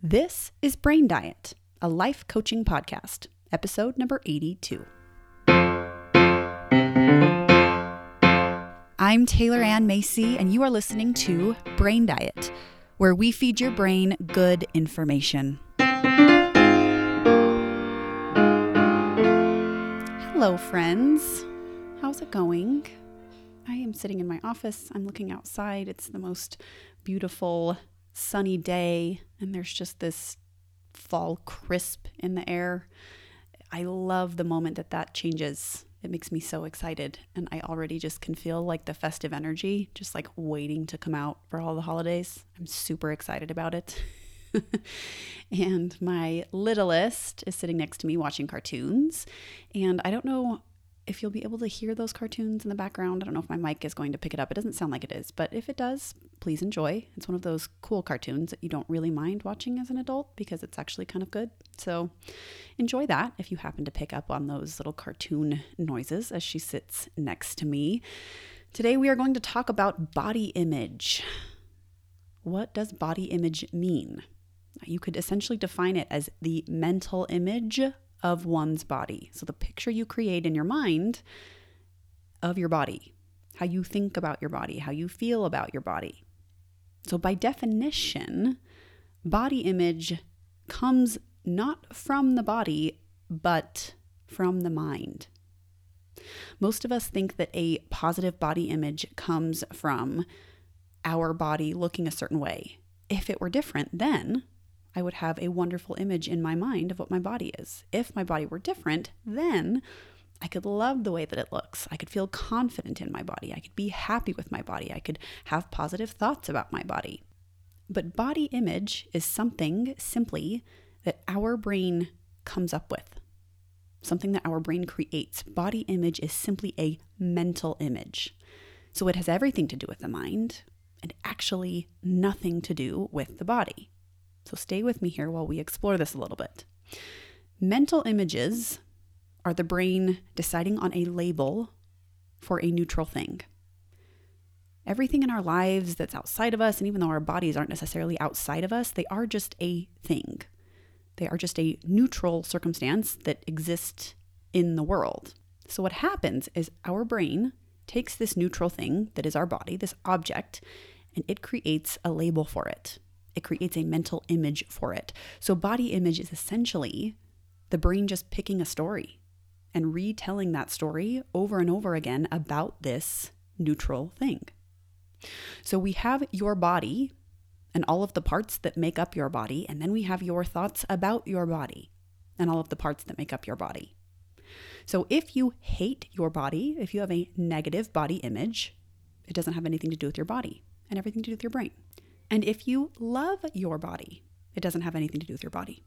This is Brain Diet, a life coaching podcast, episode number 82. I'm Taylor Ann Macy, and you are listening to Brain Diet, where we feed your brain good information. Hello, friends. How's it going? I am sitting in my office. I'm looking outside. It's the most beautiful sunny day and there's just this fall crisp in the air. I love the moment that that changes. It makes me so excited. And I already just can feel like the festive energy, just like waiting to come out for all the holidays. I'm super excited about it. and my littlest is sitting next to me watching cartoons. And I don't know if you'll be able to hear those cartoons in the background. I don't know if my mic is going to pick it up. It doesn't sound like it is, but if it does, please enjoy. It's one of those cool cartoons that you don't really mind watching as an adult because it's actually kind of good. So enjoy that if you happen to pick up on those little cartoon noises as she sits next to me. Today we are going to talk about body image. What does body image mean? You could essentially define it as the mental image of one's body. So the picture you create in your mind of your body, how you think about your body, how you feel about your body. So by definition, body image comes not from the body, but from the mind. Most of us think that a positive body image comes from our body looking a certain way. If it were different, then I would have a wonderful image in my mind of what my body is. If my body were different, then I could love the way that it looks. I could feel confident in my body. I could be happy with my body. I could have positive thoughts about my body. But body image is something simply that our brain comes up with, something that our brain creates. Body image is simply a mental image. So it has everything to do with the mind and actually nothing to do with the body. So stay with me here while we explore this a little bit. Mental images are the brain deciding on a label for a neutral thing. Everything in our lives that's outside of us, and even though our bodies aren't necessarily outside of us, they are just a thing. They are just a neutral circumstance that exists in the world. So, what happens is our brain takes this neutral thing that is our body, this object, and it creates a label for it it creates a mental image for it. So, body image is essentially the brain just picking a story and retelling that story over and over again about this neutral thing. So, we have your body and all of the parts that make up your body, and then we have your thoughts about your body and all of the parts that make up your body. So, if you hate your body, if you have a negative body image, it doesn't have anything to do with your body and everything to do with your brain. And if you love your body, it doesn't have anything to do with your body.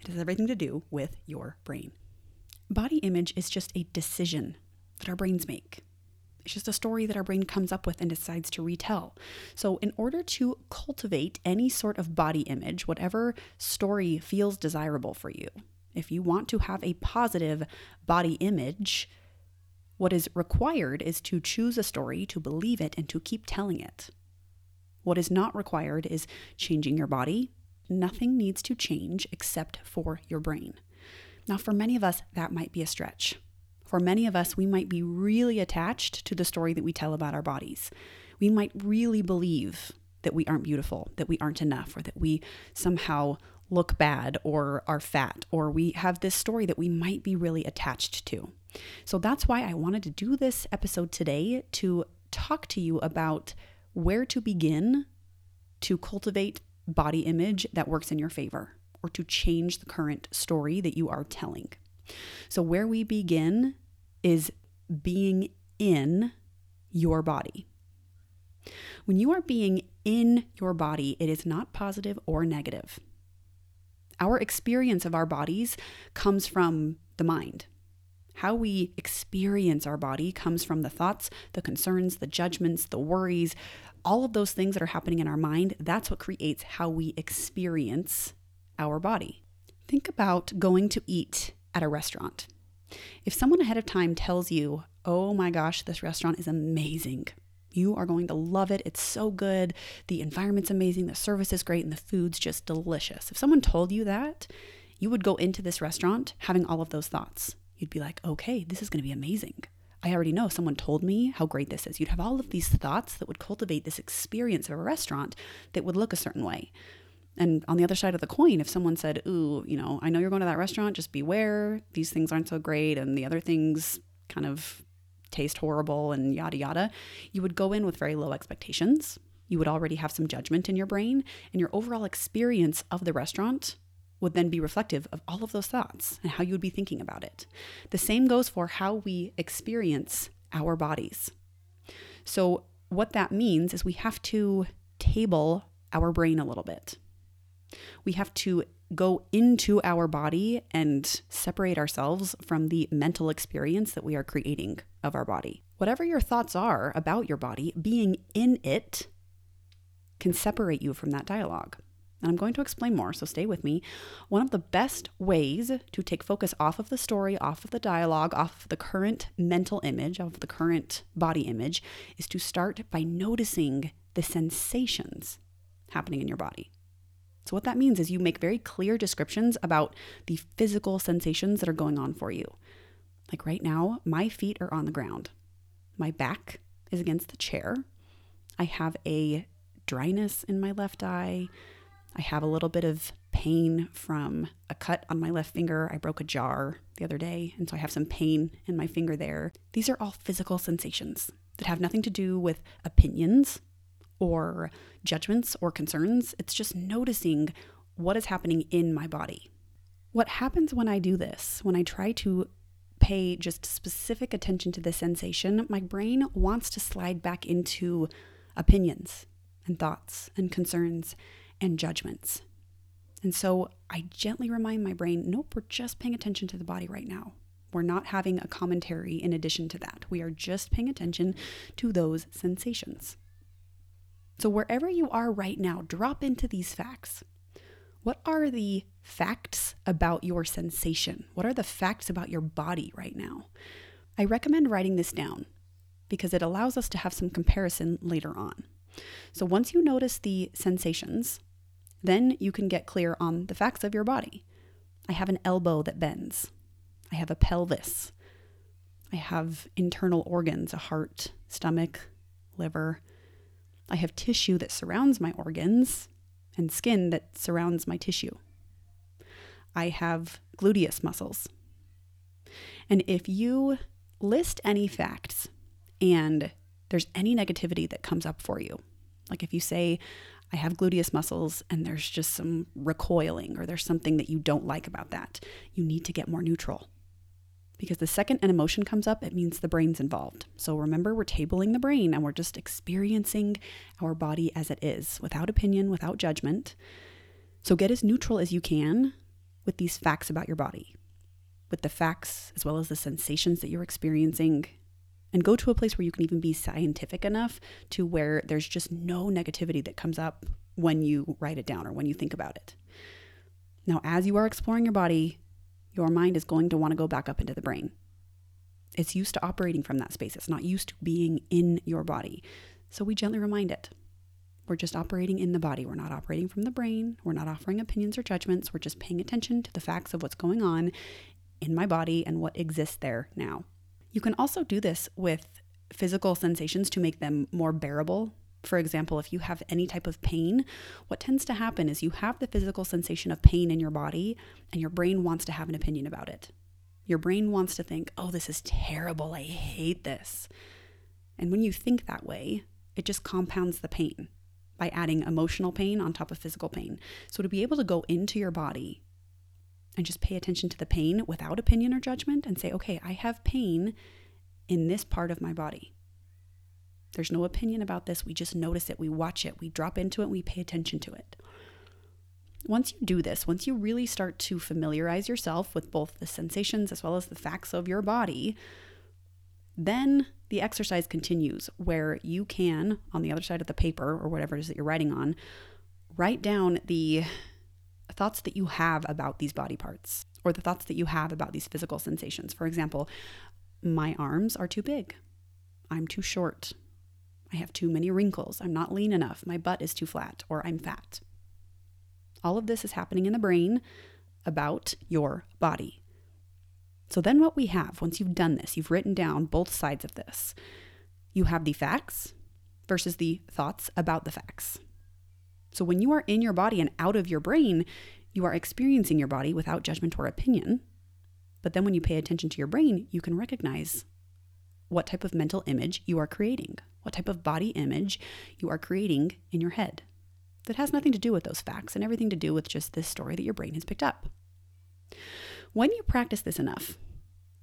It has everything to do with your brain. Body image is just a decision that our brains make. It's just a story that our brain comes up with and decides to retell. So, in order to cultivate any sort of body image, whatever story feels desirable for you, if you want to have a positive body image, what is required is to choose a story, to believe it, and to keep telling it. What is not required is changing your body. Nothing needs to change except for your brain. Now, for many of us, that might be a stretch. For many of us, we might be really attached to the story that we tell about our bodies. We might really believe that we aren't beautiful, that we aren't enough, or that we somehow look bad or are fat, or we have this story that we might be really attached to. So that's why I wanted to do this episode today to talk to you about where to begin to cultivate body image that works in your favor or to change the current story that you are telling. So, where we begin is being in your body. When you are being in your body, it is not positive or negative. Our experience of our bodies comes from the mind. How we experience our body comes from the thoughts, the concerns, the judgments, the worries, all of those things that are happening in our mind. That's what creates how we experience our body. Think about going to eat at a restaurant. If someone ahead of time tells you, oh my gosh, this restaurant is amazing, You are going to love it. It's so good. The environment's amazing. The service is great. And the food's just delicious. If someone told you that, you would go into this restaurant having all of those thoughts. You'd be like, okay, this is going to be amazing. I already know someone told me how great this is. You'd have all of these thoughts that would cultivate this experience of a restaurant that would look a certain way. And on the other side of the coin, if someone said, Ooh, you know, I know you're going to that restaurant, just beware. These things aren't so great. And the other things kind of taste horrible and yada yada, you would go in with very low expectations. You would already have some judgment in your brain, and your overall experience of the restaurant would then be reflective of all of those thoughts and how you would be thinking about it. The same goes for how we experience our bodies. So, what that means is we have to table our brain a little bit. We have to go into our body and separate ourselves from the mental experience that we are creating of our body. Whatever your thoughts are about your body, being in it can separate you from that dialogue. And I'm going to explain more, so stay with me. One of the best ways to take focus off of the story, off of the dialogue, off of the current mental image, of the current body image, is to start by noticing the sensations happening in your body. So, what that means is you make very clear descriptions about the physical sensations that are going on for you. Like right now, my feet are on the ground, my back is against the chair. I have a dryness in my left eye. I have a little bit of pain from a cut on my left finger. I broke a jar the other day, and so I have some pain in my finger there. These are all physical sensations that have nothing to do with opinions or judgments or concerns. It's just noticing what is happening in my body. What happens when I do this, when I try to pay just specific attention to the sensation, my brain wants to slide back into opinions and thoughts and concerns and judgments. And so I gently remind my brain nope, we're just paying attention to the body right now. We're not having a commentary in addition to that. We are just paying attention to those sensations. So, wherever you are right now, drop into these facts. What are the facts about your sensation? What are the facts about your body right now? I recommend writing this down because it allows us to have some comparison later on. So, once you notice the sensations, then you can get clear on the facts of your body. I have an elbow that bends. I have a pelvis. I have internal organs, a heart, stomach, liver. I have tissue that surrounds my organs and skin that surrounds my tissue. I have gluteus muscles. And if you list any facts and there's any negativity that comes up for you, like if you say, I have gluteus muscles and there's just some recoiling or there's something that you don't like about that, you need to get more neutral because the second an emotion comes up, it means the brain's involved. So remember, we're tabling the brain and we're just experiencing our body as it is, without opinion, without judgment. So get as neutral as you can with these facts about your body, with the facts as well as the sensations that you're experiencing. And go to a place where you can even be scientific enough to where there's just no negativity that comes up when you write it down or when you think about it. Now, as you are exploring your body, your mind is going to want to go back up into the brain. It's used to operating from that space, it's not used to being in your body. So we gently remind it. We're just operating in the body. We're not operating from the brain. We're not offering opinions or judgments. We're just paying attention to the facts of what's going on in my body and what exists there now. You can also do this with physical sensations to make them more bearable for example, if you have any type of pain, what tends to happen is you have the physical sensation of pain in your body, and your brain wants to have an opinion about it. Your brain wants to think, oh, this is terrible. I hate this. And when you think that way, it just compounds the pain by adding emotional pain on top of physical pain. So to be able to go into your body and just pay attention to the pain without opinion or judgment and say, okay, I have pain in this part of my body. There's no opinion about this. We just notice it, we watch it, we drop into it, we pay attention to it. Once you do this, once you really start to familiarize yourself with both the sensations as well as the facts of your body, then the exercise continues where you can, on the other side of the paper or whatever it is that you're writing on, write down the thoughts that you have about these body parts or the thoughts that you have about these physical sensations. For example, my arms are too big. I'm too short. I have too many wrinkles. I'm not lean enough. My butt is too flat, or I'm fat. All of this is happening in the brain about your body. So then, what we have, once you've done this, you've written down both sides of this, you have the facts versus the thoughts about the facts. So, when you are in your body and out of your brain, you are experiencing your body without judgment or opinion. But then, when you pay attention to your brain, you can recognize what type of mental image you are creating, what type of body image you are creating in your head. That has nothing to do with those facts and everything to do with just this story that your brain has picked up. When you practice this enough,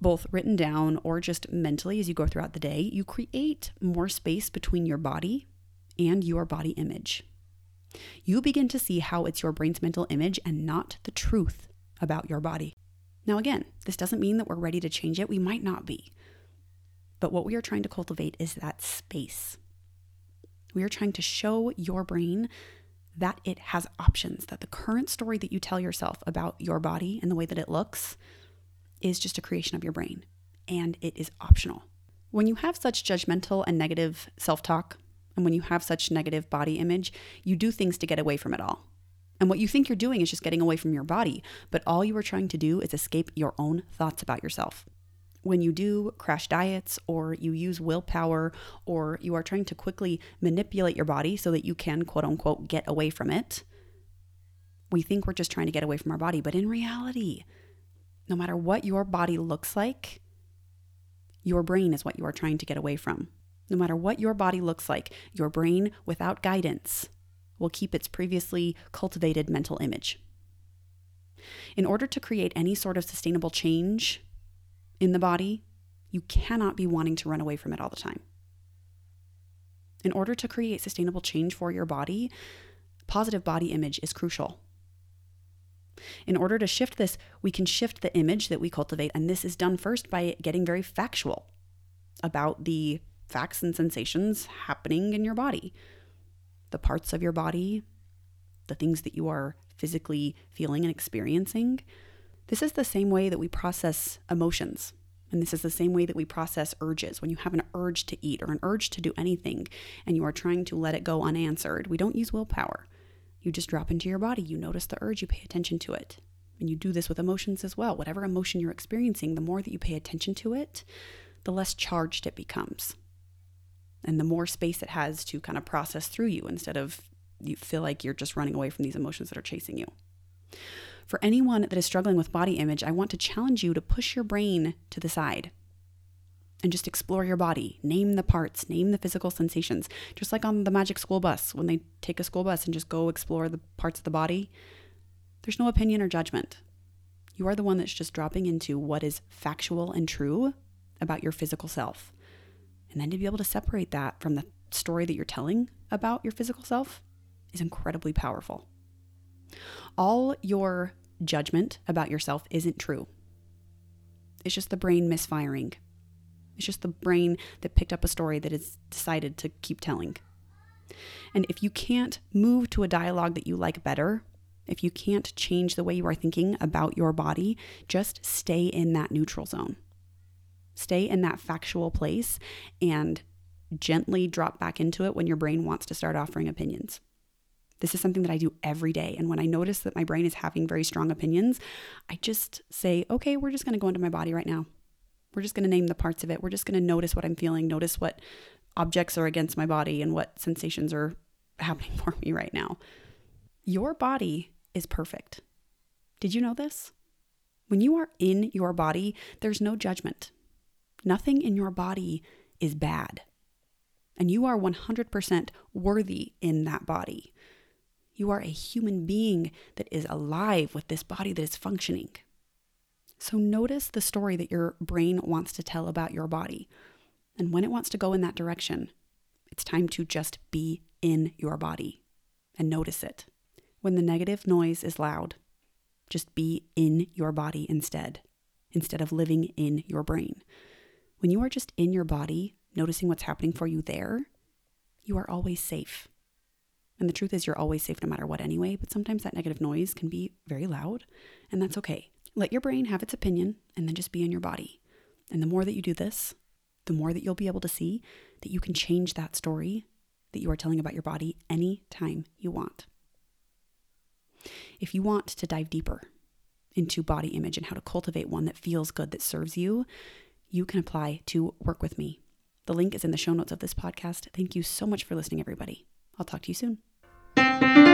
both written down or just mentally as you go throughout the day, you create more space between your body and your body image. You begin to see how it's your brain's mental image and not the truth about your body. Now, again, this doesn't mean that we're ready to change it. We might not be. But what we are trying to cultivate is that space. We are trying to show your brain that it has options, that the current story that you tell yourself about your body and the way that it looks is just a creation of your brain and it is optional. When you have such judgmental and negative self talk, and when you have such negative body image, you do things to get away from it all. And what you think you're doing is just getting away from your body, but all you are trying to do is escape your own thoughts about yourself when you do crash diets or you use willpower or you are trying to quickly manipulate your body so that you can, quote unquote, get away from it, we think we're just trying to get away from our body. But in reality, no matter what your body looks like, your brain is what you are trying to get away from. No matter what your body looks like, your brain, without guidance, will keep its previously cultivated mental image. In order to create any sort of sustainable change in the body, you cannot be wanting to run away from it all the time. In order to create sustainable change for your body, positive body image is crucial. In order to shift this, we can shift the image that we cultivate, and this is done first by getting very factual about the facts and sensations happening in your body, the parts of your body, the things that you are physically feeling and experiencing. This is the same way that we process emotions. And this is the same way that we process urges. When you have an urge to eat or an urge to do anything and you are trying to let it go unanswered, we don't use willpower. You just drop into your body, you notice the urge, you pay attention to it. And you do this with emotions as well. Whatever emotion you're experiencing, the more that you pay attention to it, the less charged it becomes. And the more space it has to kind of process through you instead of you feel like you're just running away from these emotions that are chasing you. For anyone that is struggling with body image, I want to challenge you to push your brain to the side and just explore your body. Name the parts, name the physical sensations. Just like on the Magic School Bus, when they take a school bus and just go explore the parts of the body, there's no opinion or judgment. You are the one that's just dropping into what is factual and true about your physical self. And then to be able to separate that from the story that you're telling about your physical self is incredibly powerful. All your judgment about yourself isn't true. It's just the brain misfiring. It's just the brain that picked up a story that it's decided to keep telling. And if you can't move to a dialogue that you like better, if you can't change the way you are thinking about your body, just stay in that neutral zone. Stay in that factual place and gently drop back into it when your brain wants to start offering opinions. This is something that I do every day. And when I notice that my brain is having very strong opinions, I just say, okay, we're just going to go into my body right now. We're just going to name the parts of it. We're just going to notice what I'm feeling, notice what objects are against my body and what sensations are happening for me right now. Your body is perfect. Did you know this? When you are in your body, there's no judgment. Nothing in your body is bad. And you are 100% worthy in that body. You are a human being that is alive with this body that is functioning. So notice the story that your brain wants to tell about your body. And when it wants to go in that direction, it's time to just be in your body and notice it. When the negative noise is loud, just be in your body instead, instead of living in your brain. When you are just in your body, noticing what's happening for you there, you are always safe. And the truth is, you're always safe no matter what anyway, but sometimes that negative noise can be very loud, and that's okay. Let your brain have its opinion and then just be in your body. And the more that you do this, the more that you'll be able to see that you can change that story that you are telling about your body anytime you want. If you want to dive deeper into body image and how to cultivate one that feels good, that serves you, you can apply to work with me. The link is in the show notes of this podcast. Thank you so much for listening, everybody. I'll talk to you soon.